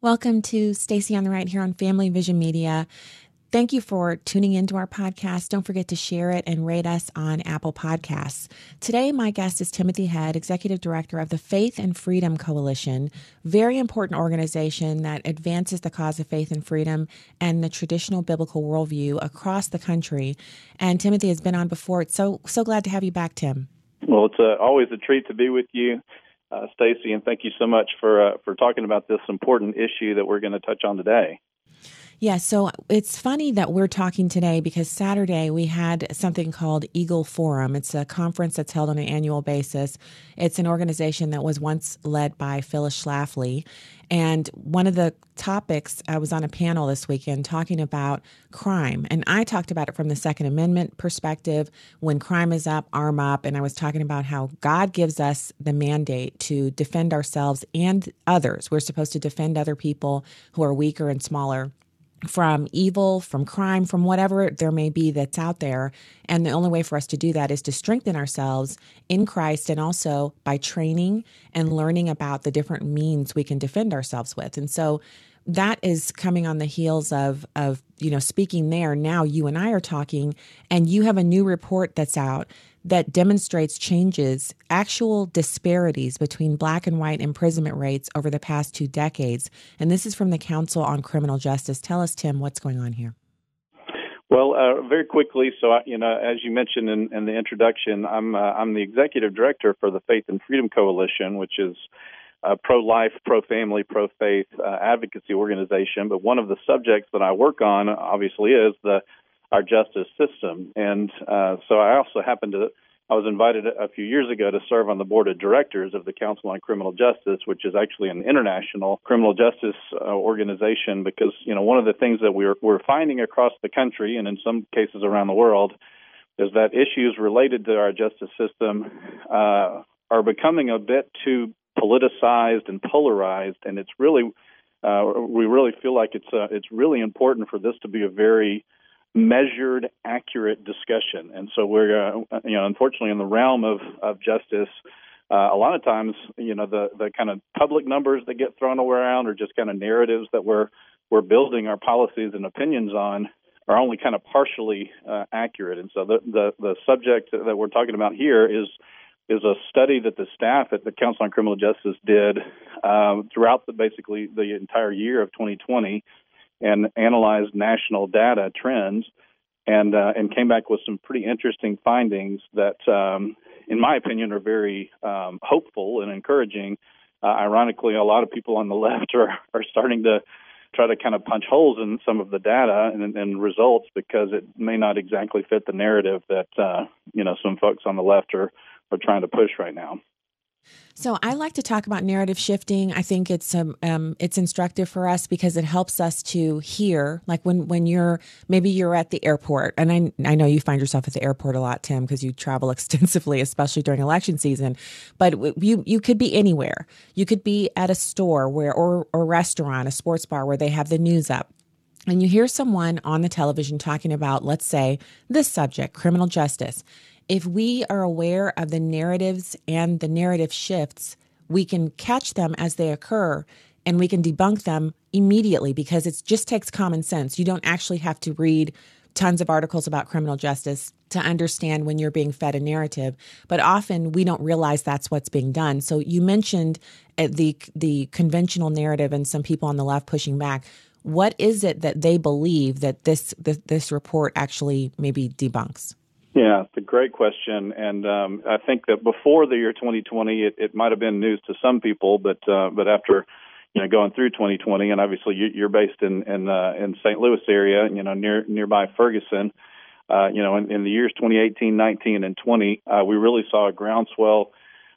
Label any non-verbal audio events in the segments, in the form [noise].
Welcome to Stacy on the Right here on Family Vision Media. Thank you for tuning into our podcast. Don't forget to share it and rate us on Apple Podcasts. Today, my guest is Timothy Head, Executive Director of the Faith and Freedom Coalition, very important organization that advances the cause of faith and freedom and the traditional biblical worldview across the country. And Timothy has been on before. So so glad to have you back, Tim. Well, it's uh, always a treat to be with you uh, Stacy, and thank you so much for uh, for talking about this important issue that we're going to touch on today. Yeah, so it's funny that we're talking today because Saturday we had something called Eagle Forum. It's a conference that's held on an annual basis. It's an organization that was once led by Phyllis Schlafly. And one of the topics, I was on a panel this weekend talking about crime. And I talked about it from the Second Amendment perspective. When crime is up, arm up. And I was talking about how God gives us the mandate to defend ourselves and others. We're supposed to defend other people who are weaker and smaller from evil, from crime, from whatever there may be that's out there. And the only way for us to do that is to strengthen ourselves in Christ and also by training and learning about the different means we can defend ourselves with. And so that is coming on the heels of of you know speaking there now you and I are talking and you have a new report that's out that demonstrates changes, actual disparities between black and white imprisonment rates over the past two decades. And this is from the Council on Criminal Justice. Tell us, Tim, what's going on here? Well, uh, very quickly, so you know, as you mentioned in, in the introduction, I'm uh, I'm the executive director for the Faith and Freedom Coalition, which is a pro-life, pro-family, pro-faith uh, advocacy organization. But one of the subjects that I work on, obviously, is the our justice system. And uh, so I also happened to, I was invited a few years ago to serve on the board of directors of the Council on Criminal Justice, which is actually an international criminal justice uh, organization. Because you know one of the things that we're we're finding across the country and in some cases around the world is that issues related to our justice system uh, are becoming a bit too politicized and polarized, and it's really uh, we really feel like it's uh, it's really important for this to be a very measured, accurate discussion. And so we're, uh, you know, unfortunately, in the realm of of justice, uh, a lot of times, you know, the the kind of public numbers that get thrown around, or just kind of narratives that we're we're building our policies and opinions on, are only kind of partially uh, accurate. And so the, the the subject that we're talking about here is is a study that the staff at the Council on Criminal Justice did um, throughout the basically the entire year of 2020 and analyzed national data trends and uh, and came back with some pretty interesting findings that, um, in my opinion, are very um, hopeful and encouraging. Uh, ironically, a lot of people on the [laughs] left are are starting to try to kind of punch holes in some of the data and, and results because it may not exactly fit the narrative that uh, you know some folks on the left are are trying to push right now. So I like to talk about narrative shifting. I think it's um, um, it's instructive for us because it helps us to hear. Like when when you're maybe you're at the airport, and I I know you find yourself at the airport a lot, Tim, because you travel [laughs] extensively, especially during election season. But you you could be anywhere. You could be at a store where or or restaurant, a sports bar where they have the news up and you hear someone on the television talking about, let's say, this subject, criminal justice, if we are aware of the narratives and the narrative shifts, we can catch them as they occur and we can debunk them immediately because it just takes common sense. You don't actually have to read tons of articles about criminal justice to understand when you're being fed a narrative but often we don't realize that's what's being done. So you mentioned uh, the the conventional narrative and some people on the left pushing back. What is it that they believe that this this, this report actually maybe debunks yeah, it's a great question, and um, I think that before the year 2020, it, it might have been news to some people, but uh, but after you know going through 2020, and obviously you, you're based in in uh, in St. Louis area, you know near nearby Ferguson. Uh, you know, in, in the years 2018, 19, and 20, uh, we really saw a groundswell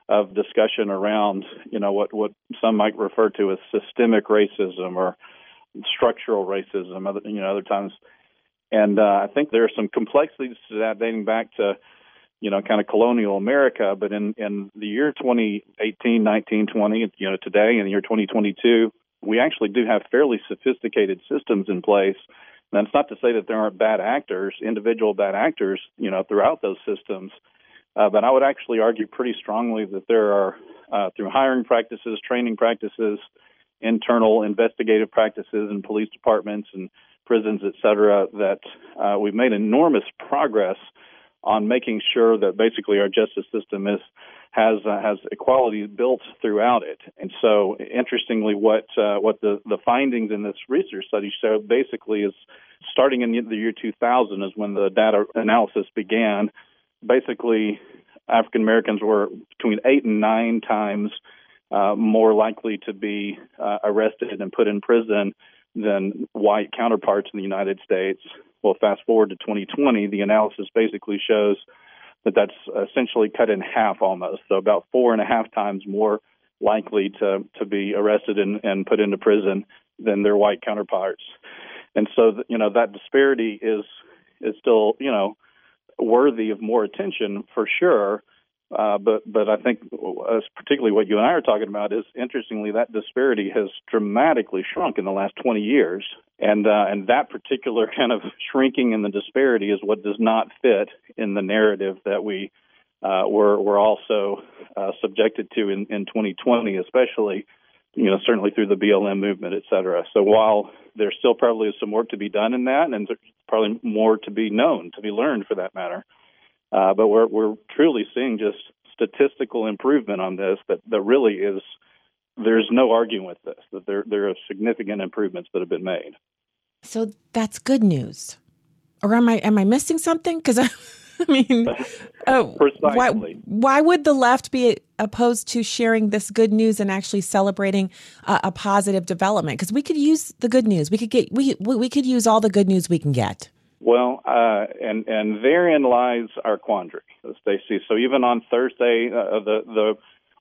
of discussion around, you know, what what some might refer to as systemic racism or structural racism. Other, you know, other times and uh, I think there are some complexities to that dating back to, you know, kind of colonial America. But in, in the year 2018, 19, 20, you know, today in the year 2022, we actually do have fairly sophisticated systems in place. And that's not to say that there aren't bad actors, individual bad actors, you know, throughout those systems. Uh, but I would actually argue pretty strongly that there are, uh, through hiring practices, training practices, internal investigative practices in police departments and prisons, et cetera, that uh, we've made enormous progress on making sure that basically our justice system is has uh, has equality built throughout it. And so, interestingly, what uh, what the the findings in this research study show basically is starting in the year 2000 is when the data analysis began. Basically, African Americans were between eight and nine times uh, more likely to be uh, arrested and put in prison than white counterparts in the United States. Well, fast forward to 2020, the analysis basically shows that that's essentially cut in half almost. So about four and a half times more likely to to be arrested and, and put into prison than their white counterparts. And so, you know, that disparity is is still, you know, worthy of more attention for sure. Uh, but but I think uh, particularly what you and I are talking about is interestingly that disparity has dramatically shrunk in the last 20 years, and uh, and that particular [laughs] kind of shrinking in the disparity is what does not fit in the narrative that we uh, were were also uh, subjected to in, in 2020, especially you know certainly through the BLM movement, et cetera. So while there still probably is some work to be done in that, and there's probably more to be known, to be learned for that matter. Uh, but we're we're truly seeing just statistical improvement on this that, that really is there's no arguing with this that there there are significant improvements that have been made. So that's good news, or am I am I missing something? Because I, [laughs] I mean, uh, [laughs] why why would the left be opposed to sharing this good news and actually celebrating a, a positive development? Because we could use the good news. We could get we we could use all the good news we can get. Well, uh, and and therein lies our quandary, Stacy. So even on Thursday, uh, the the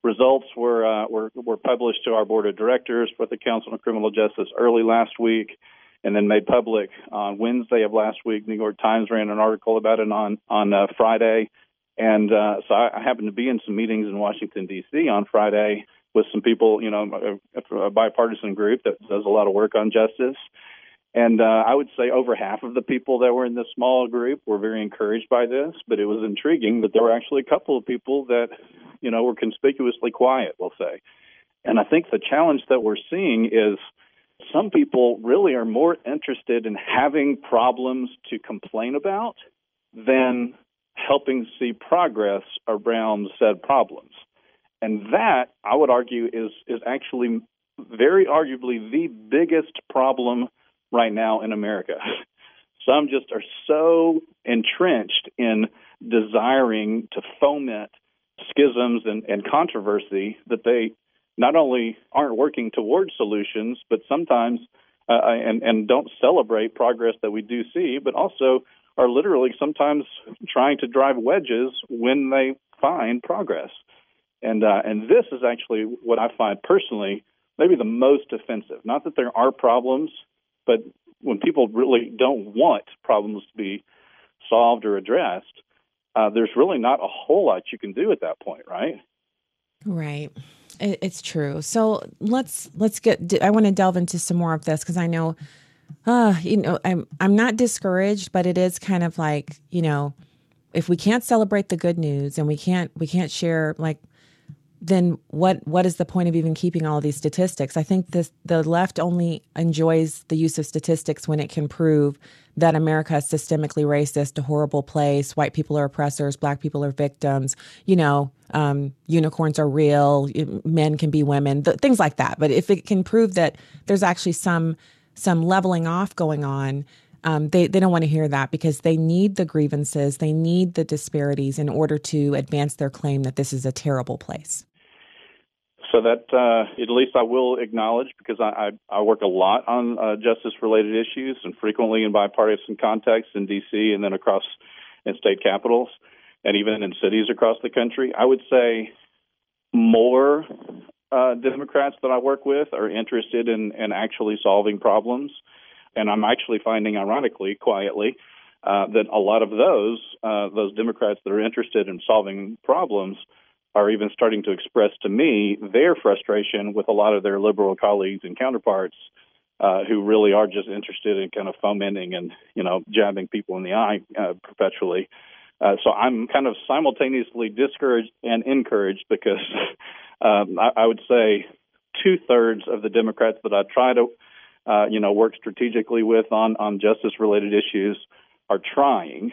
results were, uh, were were published to our board of directors for the Council on Criminal Justice early last week, and then made public on Wednesday of last week. New York Times ran an article about it on on uh, Friday, and uh, so I, I happened to be in some meetings in Washington D.C. on Friday with some people, you know, a, a bipartisan group that does a lot of work on justice. And uh, I would say over half of the people that were in this small group were very encouraged by this, but it was intriguing that there were actually a couple of people that, you know, were conspicuously quiet, we'll say. And I think the challenge that we're seeing is some people really are more interested in having problems to complain about than helping see progress around said problems. And that, I would argue, is, is actually very arguably the biggest problem right now in America. [laughs] Some just are so entrenched in desiring to foment schisms and, and controversy that they not only aren't working towards solutions, but sometimes uh, uh, and and don't celebrate progress that we do see, but also are literally sometimes trying to drive wedges when they find progress. And uh, and this is actually what I find personally maybe the most offensive. Not that there are problems but when people really don't want problems to be solved or addressed, uh, there's really not a whole lot you can do at that point, right? Right. It's true. So let's let's get. I want to delve into some more of this because I know, uh, you know, I'm I'm not discouraged, but it is kind of like you know, if we can't celebrate the good news and we can't we can't share like then what what is the point of even keeping all these statistics? I think this the left only enjoys the use of statistics when it can prove that America is systemically racist, a horrible place, white people are oppressors, black people are victims, you know, um, unicorns are real, men can be women, th- things like that. But if it can prove that there's actually some some leveling off going on, um, they, they don't want to hear that because they need the grievances, they need the disparities in order to advance their claim that this is a terrible place. So that uh, at least I will acknowledge because I, I, I work a lot on uh, justice-related issues and frequently in bipartisan contexts in D.C. and then across in state capitals and even in cities across the country. I would say more uh, Democrats that I work with are interested in, in actually solving problems, and I'm actually finding, ironically, quietly, uh, that a lot of those uh, those Democrats that are interested in solving problems are even starting to express to me their frustration with a lot of their liberal colleagues and counterparts uh, who really are just interested in kind of fomenting and you know jabbing people in the eye uh, perpetually. Uh, so I'm kind of simultaneously discouraged and encouraged because [laughs] um, I, I would say two thirds of the Democrats that I try to, uh, you know, work strategically with on on justice related issues are trying,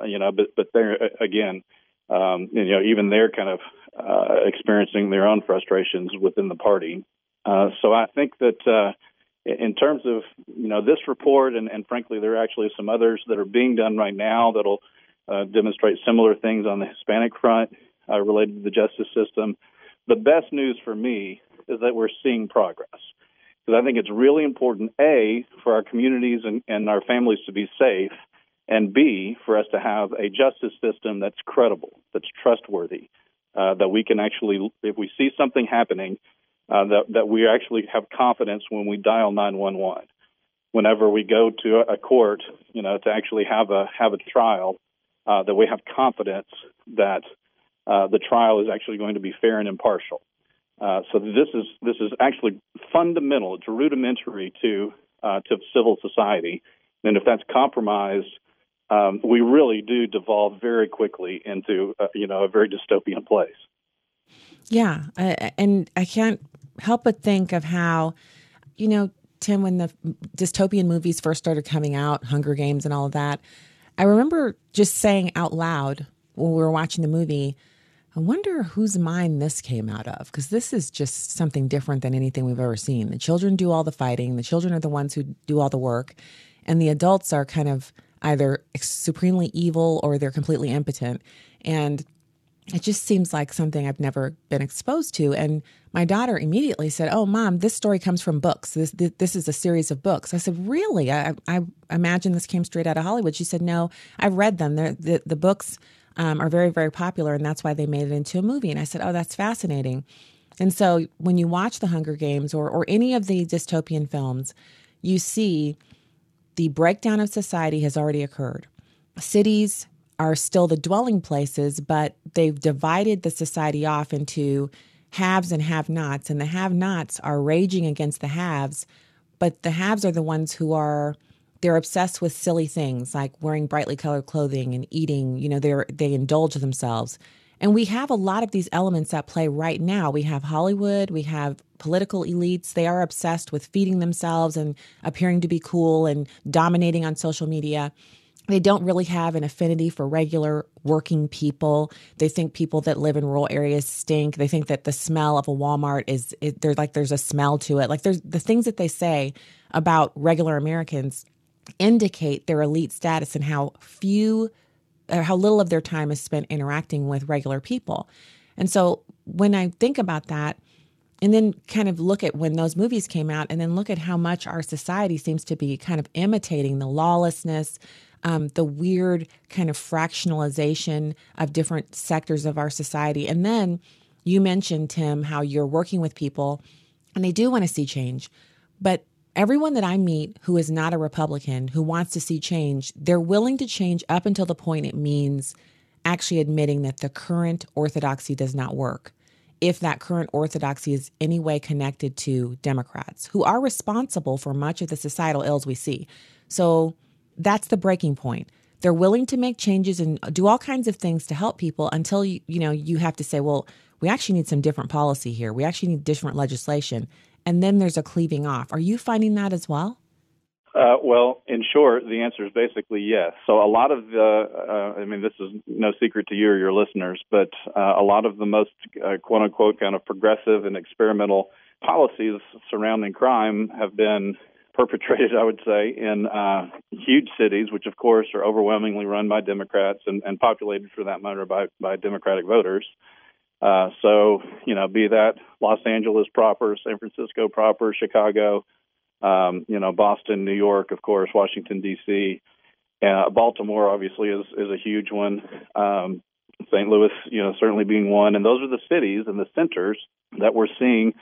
uh, you know, but but they're again, um, you know, even they're kind of uh, experiencing their own frustrations within the party. Uh, so I think that uh, in terms of you know this report, and, and frankly, there are actually some others that are being done right now that'll uh, demonstrate similar things on the Hispanic front uh, related to the justice system. The best news for me is that we're seeing progress because I think it's really important, A, for our communities and, and our families to be safe, and B, for us to have a justice system that's credible, that's trustworthy, uh, that we can actually, if we see something happening, uh, that, that we actually have confidence when we dial 911. Whenever we go to a court, you know, to actually have a have a trial, uh, that we have confidence that uh, the trial is actually going to be fair and impartial. Uh, so this is this is actually fundamental. It's rudimentary to uh, to civil society, and if that's compromised, um, we really do devolve very quickly into uh, you know a very dystopian place. Yeah, and I can't help but think of how, you know, Tim, when the dystopian movies first started coming out, Hunger Games and all of that, I remember just saying out loud when we were watching the movie, I wonder whose mind this came out of because this is just something different than anything we've ever seen. The children do all the fighting, the children are the ones who do all the work, and the adults are kind of either supremely evil or they're completely impotent. And it just seems like something I've never been exposed to. And my daughter immediately said, "Oh, mom, this story comes from books. This this, this is a series of books." I said, "Really? I, I imagine this came straight out of Hollywood." She said, "No, I've read them. The the books um, are very very popular, and that's why they made it into a movie." And I said, "Oh, that's fascinating." And so when you watch The Hunger Games or or any of the dystopian films, you see the breakdown of society has already occurred. Cities are still the dwelling places, but they've divided the society off into haves and have nots. And the have nots are raging against the haves, but the haves are the ones who are they're obsessed with silly things like wearing brightly colored clothing and eating, you know, they they indulge themselves. And we have a lot of these elements at play right now. We have Hollywood, we have political elites. They are obsessed with feeding themselves and appearing to be cool and dominating on social media they don't really have an affinity for regular working people. They think people that live in rural areas stink. They think that the smell of a Walmart is it, they're like there's a smell to it. Like there's the things that they say about regular Americans indicate their elite status and how few or how little of their time is spent interacting with regular people. And so when I think about that, and then kind of look at when those movies came out, and then look at how much our society seems to be kind of imitating the lawlessness, um, the weird kind of fractionalization of different sectors of our society. And then you mentioned, Tim, how you're working with people and they do want to see change. But everyone that I meet who is not a Republican, who wants to see change, they're willing to change up until the point it means actually admitting that the current orthodoxy does not work. If that current orthodoxy is any way connected to Democrats, who are responsible for much of the societal ills we see. So that's the breaking point. They're willing to make changes and do all kinds of things to help people until you you know you have to say, well, we actually need some different policy here. We actually need different legislation. And then there's a cleaving off. Are you finding that as well? Uh, well, in short, the answer is basically yes. So a lot of the, uh, I mean, this is no secret to you or your listeners, but uh, a lot of the most uh, quote unquote kind of progressive and experimental policies surrounding crime have been perpetrated, I would say, in uh, huge cities, which of course are overwhelmingly run by Democrats and, and populated, for that matter, by by Democratic voters. Uh, so, you know, be that Los Angeles proper, San Francisco proper, Chicago, um, you know, Boston, New York, of course, Washington D.C., uh, Baltimore obviously is is a huge one. Um, St. Louis, you know, certainly being one, and those are the cities and the centers that we're seeing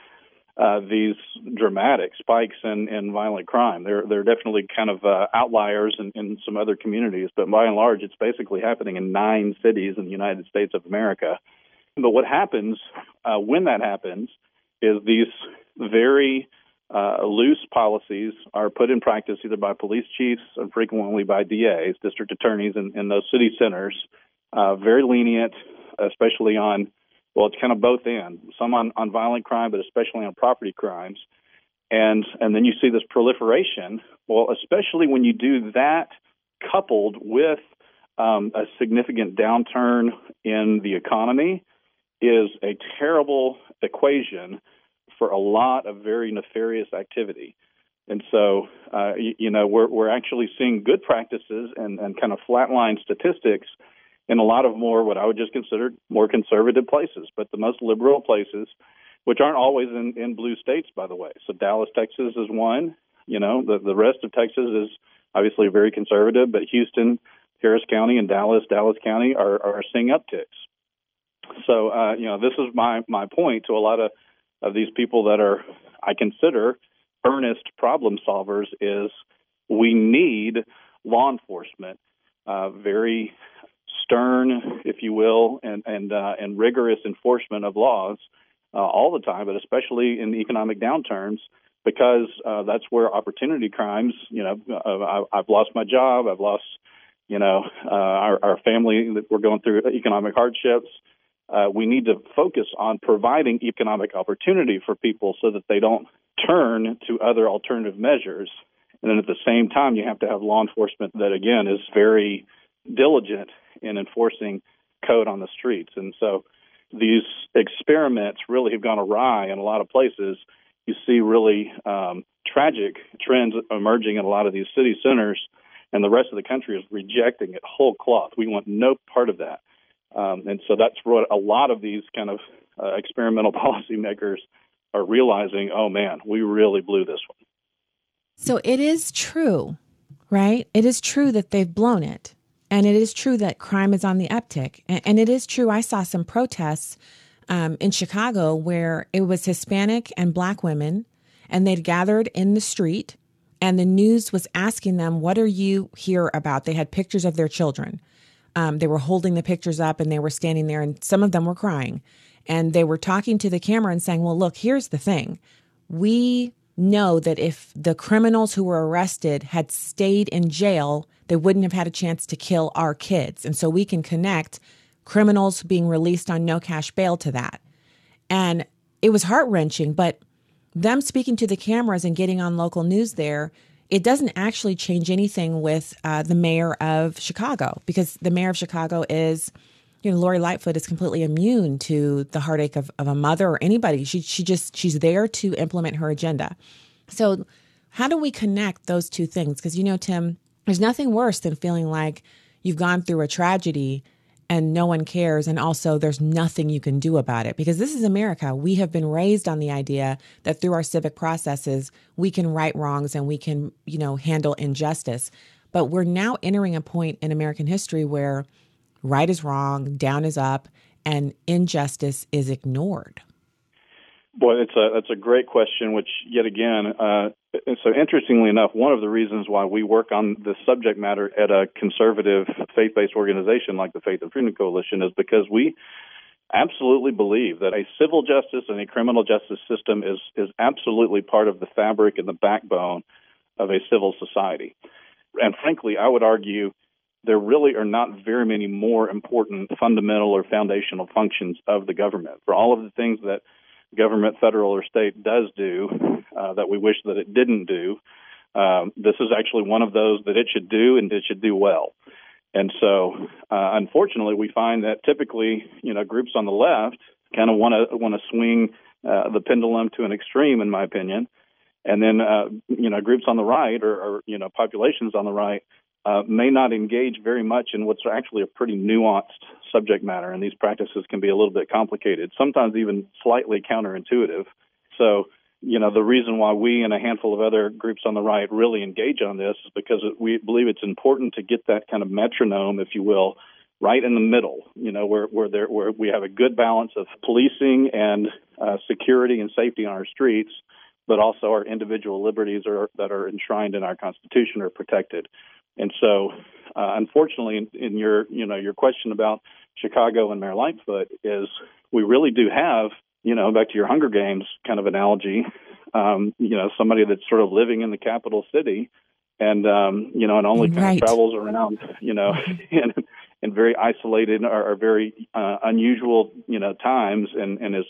uh, these dramatic spikes in, in violent crime. They're they're definitely kind of uh, outliers in, in some other communities, but by and large, it's basically happening in nine cities in the United States of America. But what happens uh, when that happens is these very uh, loose policies are put in practice either by police chiefs and frequently by DAs, district attorneys in, in those city centers, uh, very lenient, especially on Well, it's kind of both in some on, on violent crime, but especially on property crimes. And and then you see this proliferation. Well, especially when you do that coupled with um, a significant downturn in the economy, is a terrible equation for a lot of very nefarious activity. And so, uh, you, you, know, we're we're actually seeing good practices and, and kind of flatline statistics in a lot of more what I would just consider more conservative places, but the most liberal places, which aren't always in, in blue states, by the way. So Dallas, Texas is one. You know, the the rest of Texas is obviously very conservative, but Houston, Harris County, and Dallas, Dallas County are are seeing upticks. So, uh, you know, this is my my point to a lot of of these people that are I consider earnest problem solvers is we need law enforcement, uh, very stern, if you will, and and uh, and rigorous enforcement of laws uh, all the time, but especially in economic downturns, because uh, that's where opportunity crimes. You know, uh, I, I've lost my job, I've lost, you know, uh, our, our family that we're going through economic hardships. Uh, we need to focus on providing economic opportunity for people so that they don't turn to other alternative measures. And then at the same time, you have to have law enforcement that, again, is very diligent in enforcing code on the streets. And so these experiments really have gone awry in a lot of places. You see really um, tragic trends emerging in a lot of these city centers, and the rest of the country is rejecting it whole cloth. We want no part of that. Um, and so that's what a lot of these kind of uh, experimental [laughs] policymakers are realizing, oh man, we really blew this one. So it is true, right? It is true that they've blown it. And it is true that crime is on the uptick. And, and it is true, I saw some protests um, in Chicago where it was Hispanic and black women, and they'd gathered in the street, and the news was asking them, What are you here about? They had pictures of their children. Um, they were holding the pictures up and they were standing there, and some of them were crying. And they were talking to the camera and saying, Well, look, here's the thing. We know that if the criminals who were arrested had stayed in jail, they wouldn't have had a chance to kill our kids. And so we can connect criminals being released on no cash bail to that. And it was heart wrenching, but them speaking to the cameras and getting on local news there, it doesn't actually change anything with uh, the mayor of Chicago because the mayor of Chicago is you know, Lori Lightfoot is completely immune to the heartache of, of a mother or anybody. She she just she's there to implement her agenda. So how do we connect those two things? Because you know, Tim, there's nothing worse than feeling like you've gone through a tragedy and no one cares and also there's nothing you can do about it because this is America. We have been raised on the idea that through our civic processes we can right wrongs and we can, you know, handle injustice. But we're now entering a point in American history where right is wrong, down is up, and injustice is ignored? Boy, it's a that's a great question. Which yet again, uh, so interestingly enough, one of the reasons why we work on this subject matter at a conservative faith-based organization like the Faith and Freedom Coalition is because we absolutely believe that a civil justice and a criminal justice system is is absolutely part of the fabric and the backbone of a civil society. And frankly, I would argue there really are not very many more important fundamental or foundational functions of the government. For all of the things that government, federal or state, does do uh, that we wish that it didn't do, um, this is actually one of those that it should do and it should do well. And so, uh, unfortunately, we find that typically, you know, groups on the left kind of want to want to swing uh, the pendulum to an extreme, in my opinion, and then uh, you know, groups on the right or, or you know, populations on the right uh, may not engage very much in what's actually a pretty nuanced subject matter, and these practices can be a little bit complicated, sometimes even slightly counterintuitive. So, you know, the reason why we and a handful of other groups on the right really engage on this is because we believe it's important to get that kind of metronome, if you will, right in the middle. You know, where where there where we have a good balance of policing and uh, security and safety on our streets, but also our individual liberties are, that are enshrined in our Constitution are protected. And so, uh, unfortunately, in, in, your you know your question about Chicago and Mayor Lightfoot is we really do have you know back to your Hunger Games kind of analogy, um, you know somebody that's sort of living in the capital city, and um, you know and only kind of travels around you know [laughs] in in very isolated or, or very uh, unusual, you know, times, and and is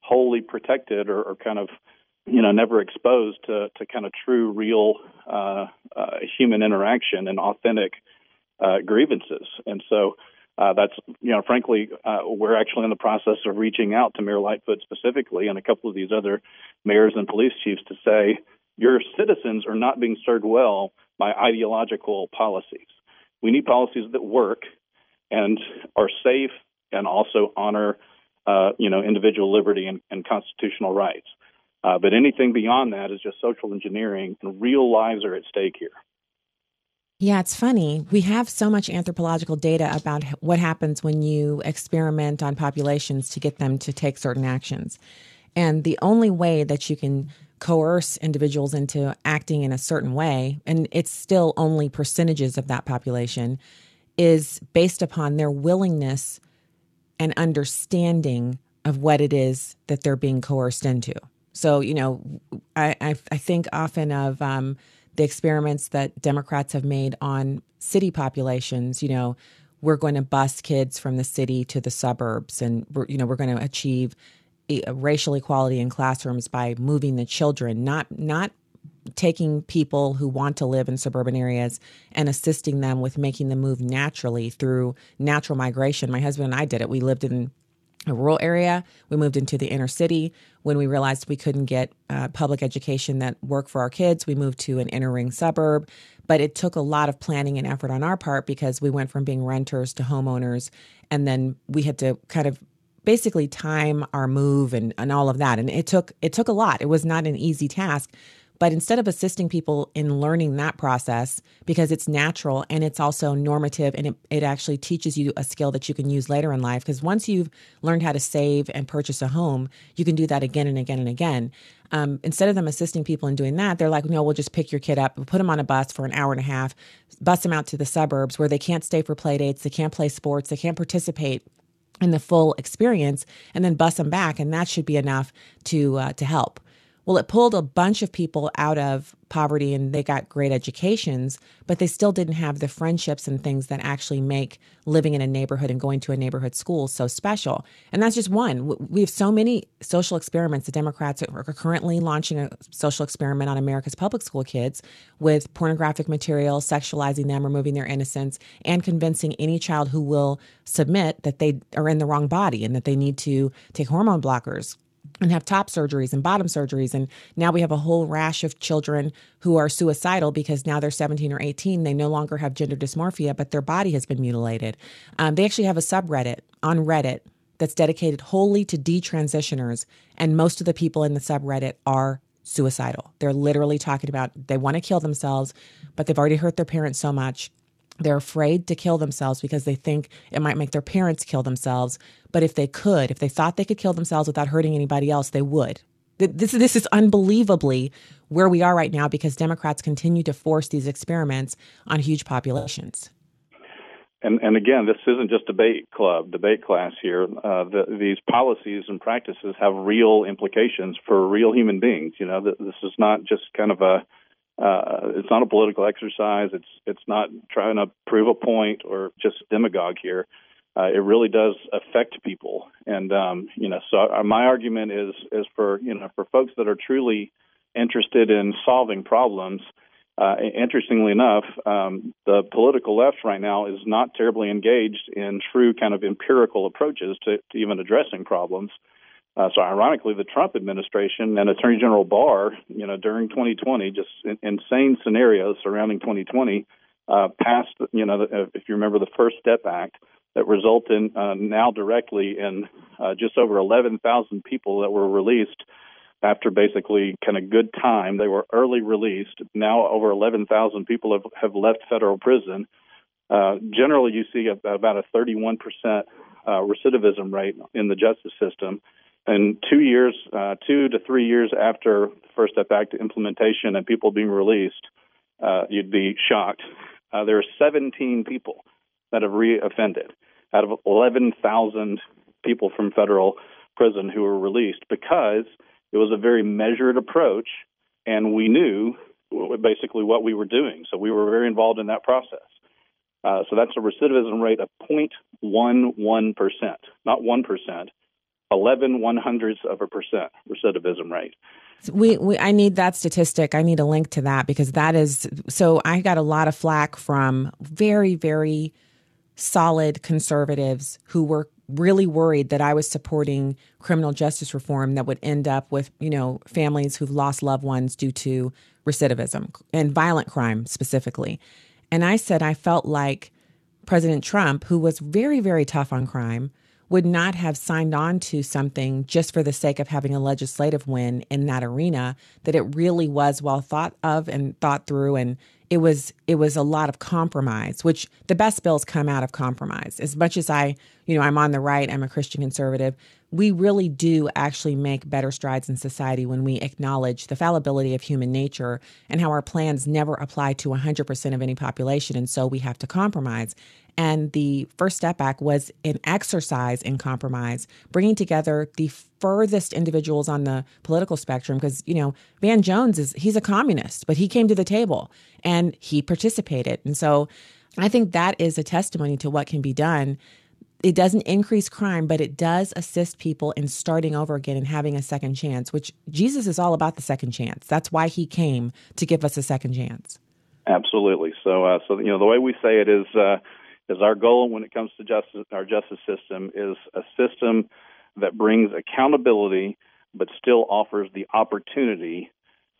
wholly protected or, or kind of you know never exposed to to kind of true real uh, uh, human interaction and authentic uh, grievances. And so uh, that's you know frankly uh, we're actually in the process of reaching out to Mayor Lightfoot specifically and a couple of these other mayors and police chiefs to say your citizens are not being served well by ideological policies. We need policies that work and are safe and also honor uh, you know individual liberty and, and constitutional rights. Uh, but anything beyond that is just social engineering, and real lives are at stake here. Yeah, it's funny. We have so much anthropological data about what happens when you experiment on populations to get them to take certain actions. And the only way that you can coerce individuals into acting in a certain way, and it's still only percentages of that population, is based upon their willingness and understanding of what it is that they're being coerced into. So, you know, I, I, I think often of um, the experiments that Democrats have made on city populations. You know, we're going to bus kids from the city to the suburbs, and we're, you know, we're going to achieve uh, racial equality in classrooms by moving the children, not not taking people who want to live in suburban areas and assisting them with making the move naturally through natural migration. My husband and I did it. We lived in a rural area. We moved into the inner city. When we realized we couldn't get uh, public education that worked for our kids, we moved to an inner ring suburb. But it took a lot of planning and effort on our part because we went from being renters to homeowners. And then we had to kind of basically time our move and, and all of that. And it took it took a lot. It was not an easy task. But instead of assisting people in learning that process, because it's natural and it's also normative and it, it actually teaches you a skill that you can use later in life, because once you've learned how to save and purchase a home, you can do that again and again and again. Um, instead of them assisting people in doing that, they're like, no, we'll just pick your kid up, we'll put them on a bus for an hour and a half, bus them out to the suburbs where they can't stay for play dates, they can't play sports, they can't participate in the full experience, and then bus them back, and that should be enough to uh, to help. Well, it pulled a bunch of people out of poverty and they got great educations, but they still didn't have the friendships and things that actually make living in a neighborhood and going to a neighborhood school so special. And that's just one. We have so many social experiments. The Democrats are currently launching a social experiment on America's public school kids with pornographic material, sexualizing them, removing their innocence, and convincing any child who will submit that they are in the wrong body and that they need to take hormone blockers and have top surgeries and bottom surgeries. And now we have a whole rash of children who are suicidal because now they're 17 or 18. They no longer have gender dysmorphia, but their body has been mutilated. Um, they actually have a subreddit on Reddit that's dedicated wholly to detransitioners. And most of the people in the subreddit are suicidal. They're literally talking about they want to kill themselves, but they've already hurt their parents so much they're afraid to kill themselves because they think it might make their parents kill themselves. But if they could, if they thought they could kill themselves without hurting anybody else, they would. This, this is unbelievably where we are right now because Democrats continue to force these experiments on huge populations. And, and again, this isn't just debate club, debate class here. Uh, the, these policies and practices have real implications for real human beings. You know, this is not just kind of a uh, it's not a political exercise. It's it's not trying to prove a point or just demagogue here. Uh, it really does affect people, and um, you know. So uh, my argument is is for you know for folks that are truly interested in solving problems. Uh, interestingly enough, um, the political left right now is not terribly engaged in true kind of empirical approaches to, to even addressing problems. Uh, so, ironically, the Trump administration and Attorney General Barr, you know, during 2020, just in, insane scenarios surrounding 2020, uh, passed, you know, the, if you remember the First Step Act that resulted uh, now directly in uh, just over 11,000 people that were released after basically kind of good time. They were early released. Now, over 11,000 people have, have left federal prison. Uh, generally, you see about a 31% uh, recidivism rate in the justice system. And two years, uh, two to three years after the First Step Act implementation and people being released, uh, you'd be shocked. Uh, there are 17 people that have reoffended out of 11,000 people from federal prison who were released because it was a very measured approach, and we knew basically what we were doing. So we were very involved in that process. Uh, so that's a recidivism rate of 0.11%, not 1%, 11 one hundredths of a percent recidivism rate. We, we, I need that statistic. I need a link to that because that is so. I got a lot of flack from very, very solid conservatives who were really worried that I was supporting criminal justice reform that would end up with, you know, families who've lost loved ones due to recidivism and violent crime specifically. And I said I felt like President Trump, who was very, very tough on crime, would not have signed on to something just for the sake of having a legislative win in that arena, that it really was well thought of and thought through and it was it was a lot of compromise, which the best bills come out of compromise. As much as I, you know, I'm on the right, I'm a Christian conservative, we really do actually make better strides in society when we acknowledge the fallibility of human nature and how our plans never apply to 100% of any population and so we have to compromise. And the First Step Act was an exercise in compromise, bringing together the furthest individuals on the political spectrum. Because, you know, Van Jones is, he's a communist, but he came to the table and he participated. And so I think that is a testimony to what can be done. It doesn't increase crime, but it does assist people in starting over again and having a second chance, which Jesus is all about the second chance. That's why he came to give us a second chance. Absolutely. So, uh, so you know, the way we say it is, uh, is our goal when it comes to justice, our justice system is a system that brings accountability but still offers the opportunity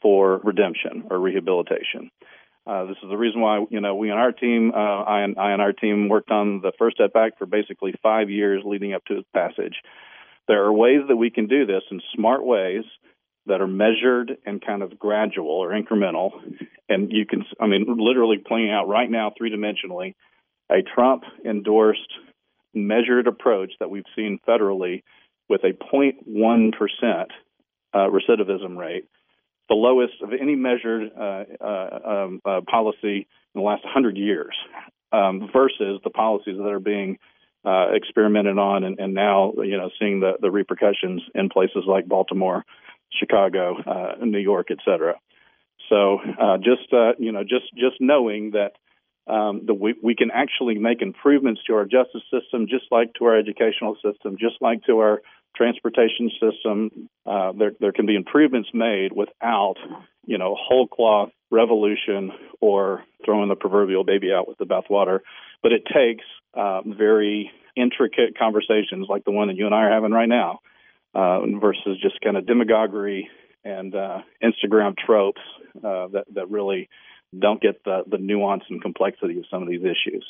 for redemption or rehabilitation. Uh, this is the reason why you know we on our team, uh, I, and, I and our team worked on the First Step Act for basically five years leading up to its passage. There are ways that we can do this in smart ways that are measured and kind of gradual or incremental, and you can, I mean, literally playing out right now three dimensionally a Trump endorsed measured approach that we've seen federally with a 0.1% uh, recidivism rate, the lowest of any measured uh, uh, um, uh, policy in the last 100 years, um, versus the policies that are being uh, experimented on and, and, now, you know, seeing the, the repercussions in places like Baltimore, Chicago, uh, New York, et cetera. So just, you know, just, just knowing that um, the, we, we can actually make improvements to our justice system, just like to our educational system, just like to our transportation system. Uh, there, there can be improvements made without, you know, whole cloth revolution or throwing the proverbial baby out with the bathwater. But it takes uh, very intricate conversations like the one that you and I are having right now, uh, versus just kind of demagoguery and uh, Instagram tropes uh, that that really don't get the, the nuance and complexity of some of these issues.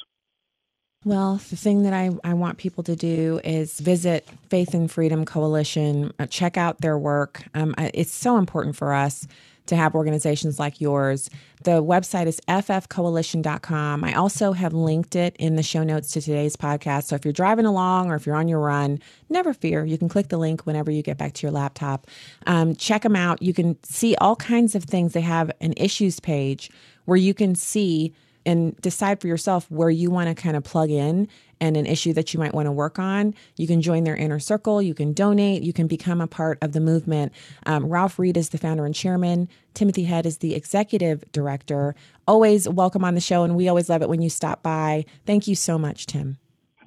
Well, the thing that I, I want people to do is visit Faith and Freedom Coalition, uh, check out their work. Um, it's so important for us to have organizations like yours. The website is ffcoalition.com. I also have linked it in the show notes to today's podcast. So if you're driving along or if you're on your run, never fear. You can click the link whenever you get back to your laptop. Um, check them out. You can see all kinds of things. They have an issues page where you can see and decide for yourself where you want to kind of plug in and an issue that you might want to work on. You can join their inner circle. You can donate. You can become a part of the movement. Um, Ralph Reed is the founder and chairman. Timothy Head is the executive director. Always welcome on the show, and we always love it when you stop by. Thank you so much, Tim.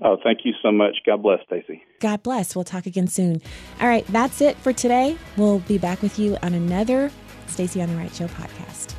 Oh, thank you so much. God bless, Stacy. God bless. We'll talk again soon. All right, that's it for today. We'll be back with you on another Stacy on the Right Show podcast.